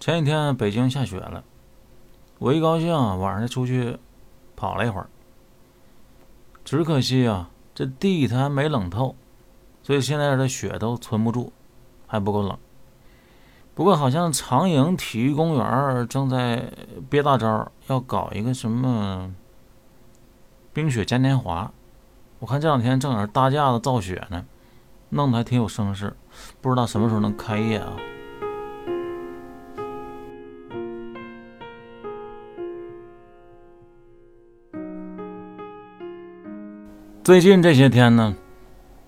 前几天北京下雪了，我一高兴，晚上就出去跑了一会儿。只可惜啊，这地它没冷透，所以现在的雪都存不住，还不够冷。不过好像长营体育公园正在憋大招，要搞一个什么冰雪嘉年华。我看这两天正好搭架子造雪呢。弄得还挺有声势，不知道什么时候能开业啊！最近这些天呢，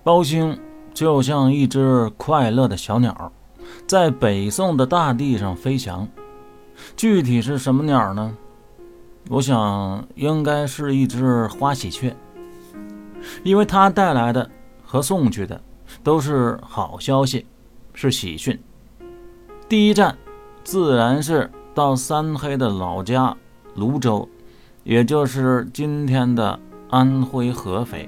包兴就像一只快乐的小鸟，在北宋的大地上飞翔。具体是什么鸟呢？我想应该是一只花喜鹊，因为它带来的和送去的。都是好消息，是喜讯。第一站自然是到三黑的老家泸州，也就是今天的安徽合肥。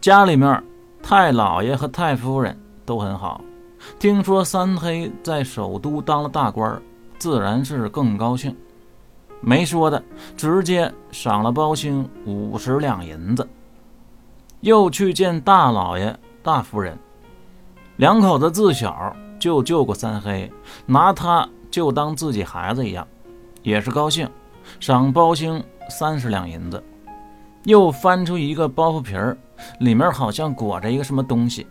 家里面太老爷和太夫人都很好，听说三黑在首都当了大官，自然是更高兴。没说的，直接赏了包兴五十两银子。又去见大老爷、大夫人，两口子自小就救过三黑，拿他就当自己孩子一样，也是高兴，赏包兴三十两银子。又翻出一个包袱皮儿，里面好像裹着一个什么东西，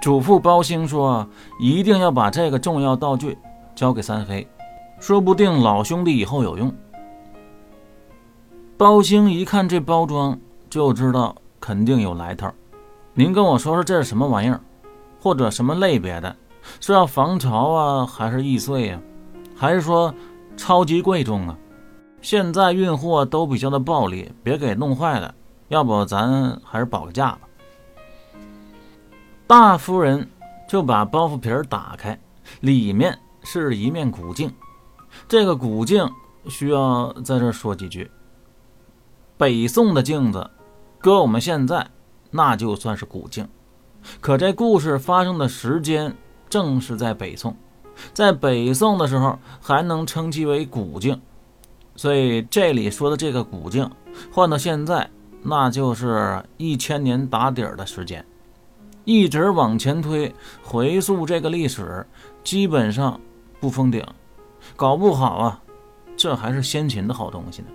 嘱咐包兴说：“一定要把这个重要道具交给三黑，说不定老兄弟以后有用。”包兴一看这包装，就知道。肯定有来头，您跟我说说这是什么玩意儿，或者什么类别的？是要防潮啊，还是易碎呀？还是说超级贵重啊？现在运货都比较的暴利，别给弄坏了。要不咱还是保个价吧。大夫人就把包袱皮儿打开，里面是一面古镜。这个古镜需要在这说几句。北宋的镜子。搁我们现在，那就算是古镜。可这故事发生的时间正是在北宋，在北宋的时候还能称其为古镜。所以这里说的这个古镜，换到现在，那就是一千年打底儿的时间。一直往前推，回溯这个历史，基本上不封顶。搞不好啊，这还是先秦的好东西呢。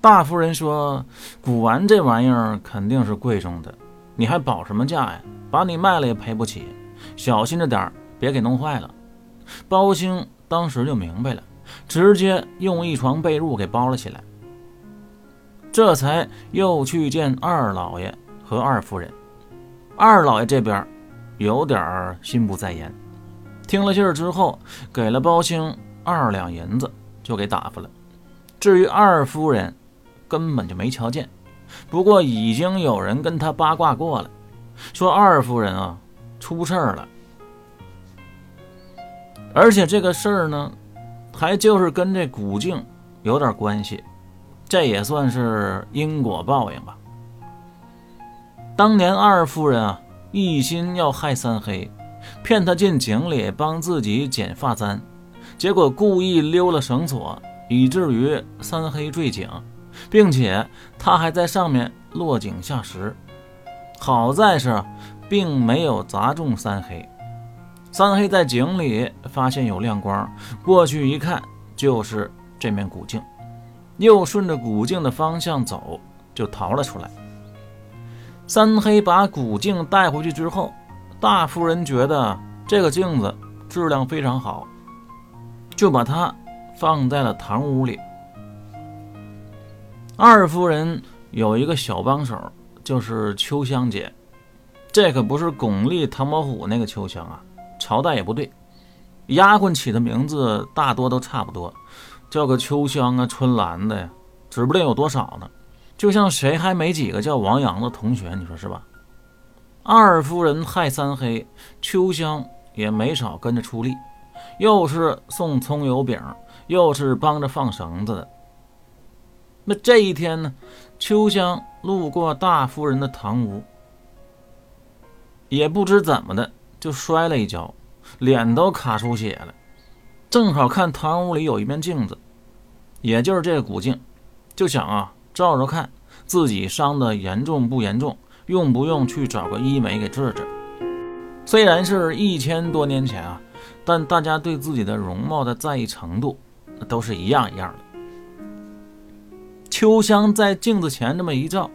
大夫人说：“古玩这玩意儿肯定是贵重的，你还保什么价呀？把你卖了也赔不起，小心着点别给弄坏了。”包兴当时就明白了，直接用一床被褥给包了起来。这才又去见二老爷和二夫人。二老爷这边有点心不在焉，听了信儿之后，给了包青二两银子，就给打发了。至于二夫人，根本就没瞧见，不过已经有人跟他八卦过了，说二夫人啊出事儿了，而且这个事儿呢，还就是跟这古镜有点关系，这也算是因果报应吧。当年二夫人啊一心要害三黑，骗他进井里帮自己剪发簪，结果故意溜了绳索，以至于三黑坠井。并且他还在上面落井下石，好在是并没有砸中三黑。三黑在井里发现有亮光，过去一看就是这面古镜，又顺着古镜的方向走，就逃了出来。三黑把古镜带回去之后，大夫人觉得这个镜子质量非常好，就把它放在了堂屋里。二夫人有一个小帮手，就是秋香姐。这可不是巩俐、唐伯虎那个秋香啊，朝代也不对。丫鬟起的名字大多都差不多，叫个秋香啊、春兰的呀，指不定有多少呢。就像谁还没几个叫王阳的同学，你说是吧？二夫人害三黑，秋香也没少跟着出力，又是送葱油饼，又是帮着放绳子的。那这一天呢，秋香路过大夫人的堂屋，也不知怎么的就摔了一跤，脸都卡出血了。正好看堂屋里有一面镜子，也就是这个古镜，就想啊照着看自己伤的严重不严重，用不用去找个医美给治治。虽然是一千多年前啊，但大家对自己的容貌的在意程度，都是一样一样的。秋香在镜子前这么一照，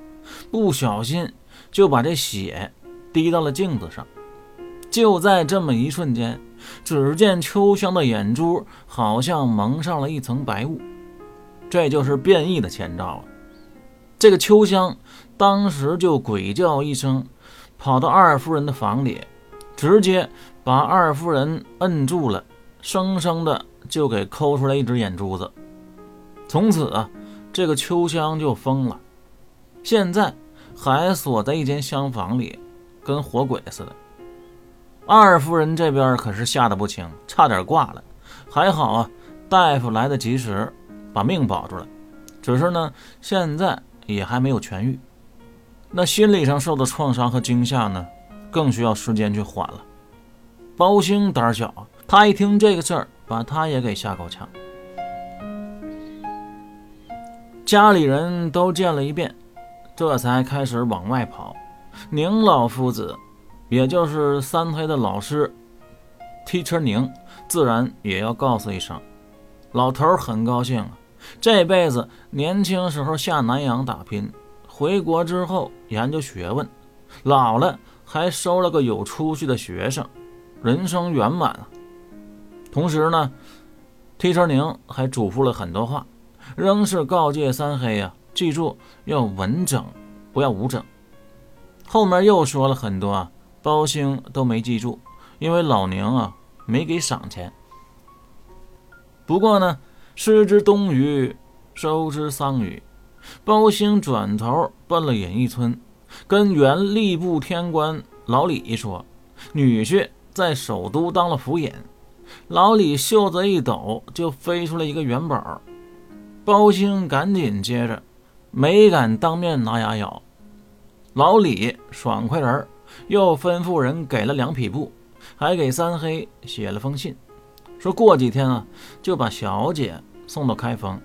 不小心就把这血滴到了镜子上。就在这么一瞬间，只见秋香的眼珠好像蒙上了一层白雾，这就是变异的前兆啊！这个秋香当时就鬼叫一声，跑到二夫人的房里。直接把二夫人摁住了，生生的就给抠出来一只眼珠子。从此啊，这个秋香就疯了，现在还锁在一间厢房里，跟活鬼似的。二夫人这边可是吓得不轻，差点挂了。还好啊，大夫来得及时，把命保住了。只是呢，现在也还没有痊愈。那心理上受的创伤和惊吓呢？更需要时间去缓了。包兴胆小，他一听这个事儿，把他也给吓够呛。家里人都见了一遍，这才开始往外跑。宁老夫子，也就是三黑的老师，T 车宁，自然也要告诉一声。老头很高兴啊，这辈子年轻时候下南洋打拼，回国之后研究学问，老了。还收了个有出息的学生，人生圆满啊！同时呢，T 车宁还嘱咐了很多话，仍是告诫三黑呀，记住要稳整，不要无整。后面又说了很多啊，包兴都没记住，因为老宁啊没给赏钱。不过呢，失之东隅，收之桑榆，包兴转头奔了演艺村。跟原吏部天官老李说，女婿在首都当了府尹。老李袖子一抖，就飞出来一个元宝。包兴赶紧接着，没敢当面拿牙咬。老李爽快人，又吩咐人给了两匹布，还给三黑写了封信，说过几天啊，就把小姐送到开封，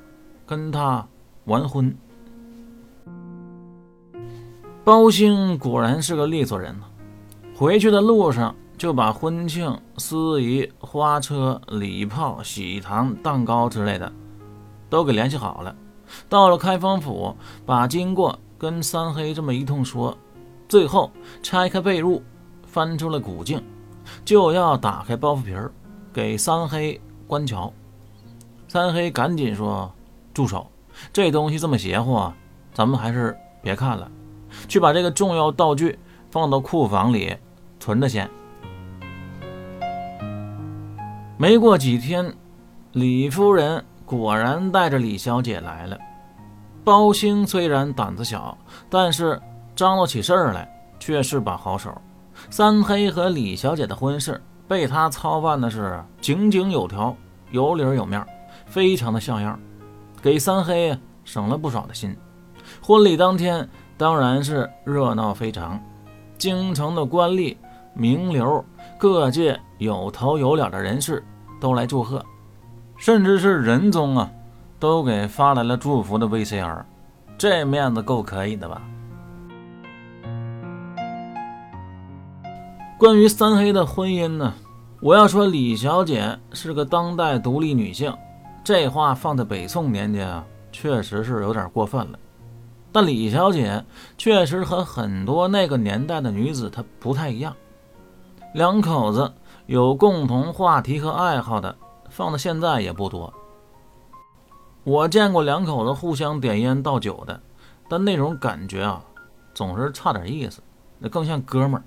跟他完婚。包兴果然是个利索人呢。回去的路上就把婚庆、司仪、花车、礼炮、喜糖、蛋糕之类的都给联系好了。到了开封府，把经过跟三黑这么一通说，最后拆开被褥，翻出了古镜，就要打开包袱皮儿给三黑观瞧。三黑赶紧说：“住手！这东西这么邪乎啊，咱们还是别看了。”去把这个重要道具放到库房里存着先。没过几天，李夫人果然带着李小姐来了。包兴虽然胆子小，但是张罗起事儿来却是把好手。三黑和李小姐的婚事被他操办的是井井有条、有理有面，非常的像样，给三黑省了不少的心。婚礼当天。当然是热闹非常，京城的官吏、名流、各界有头有脸的人士都来祝贺，甚至是仁宗啊，都给发来了祝福的 VCR，这面子够可以的吧？关于三黑的婚姻呢，我要说李小姐是个当代独立女性，这话放在北宋年间啊，确实是有点过分了。但李小姐确实和很多那个年代的女子她不太一样，两口子有共同话题和爱好的，放到现在也不多。我见过两口子互相点烟倒酒的，但那种感觉啊，总是差点意思，那更像哥们儿。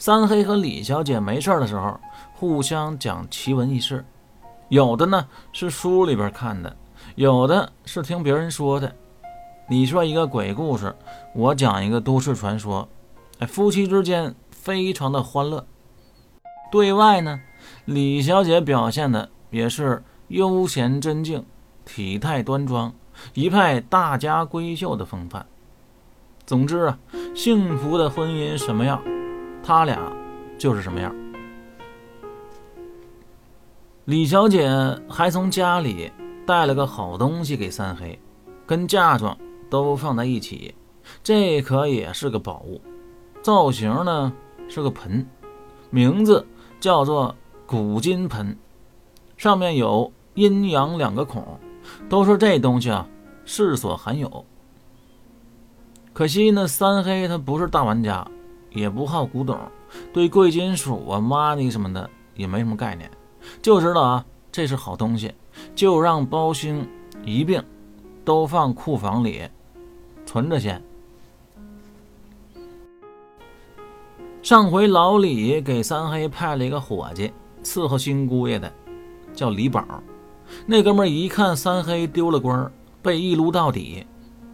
三黑和李小姐没事的时候，互相讲奇闻异事，有的呢是书里边看的，有的是听别人说的。你说一个鬼故事，我讲一个都市传说，哎，夫妻之间非常的欢乐。对外呢，李小姐表现的也是悠闲真静，体态端庄，一派大家闺秀的风范。总之啊，幸福的婚姻什么样，他俩就是什么样。李小姐还从家里带了个好东西给三黑，跟嫁妆都放在一起，这可也是个宝物。造型呢是个盆，名字叫做古金盆，上面有阴阳两个孔，都说这东西啊世所罕有。可惜呢，三黑他不是大玩家，也不好古董，对贵金属啊、money 什么的也没什么概念，就知道啊这是好东西，就让包兴一并都放库房里存着先。上回老李给三黑派了一个伙计伺候新姑爷的，叫李宝。那哥们一看三黑丢了官，被一撸到底，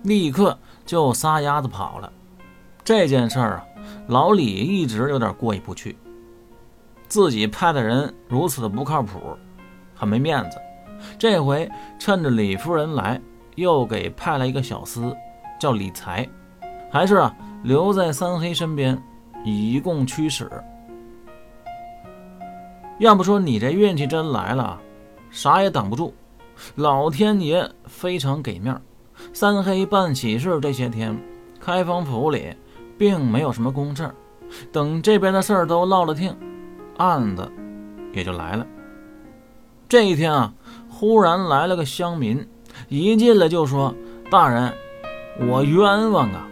立刻就撒丫子跑了。这件事儿啊，老李一直有点过意不去。自己派的人如此的不靠谱，很没面子。这回趁着李夫人来，又给派了一个小厮，叫李才，还是啊留在三黑身边。以供驱使。要不说你这运气真来了，啥也挡不住。老天爷非常给面。三黑办喜事这些天，开封府里并没有什么公事。等这边的事儿都落了听，案子也就来了。这一天啊，忽然来了个乡民，一进来就说：“大人，我冤枉啊！”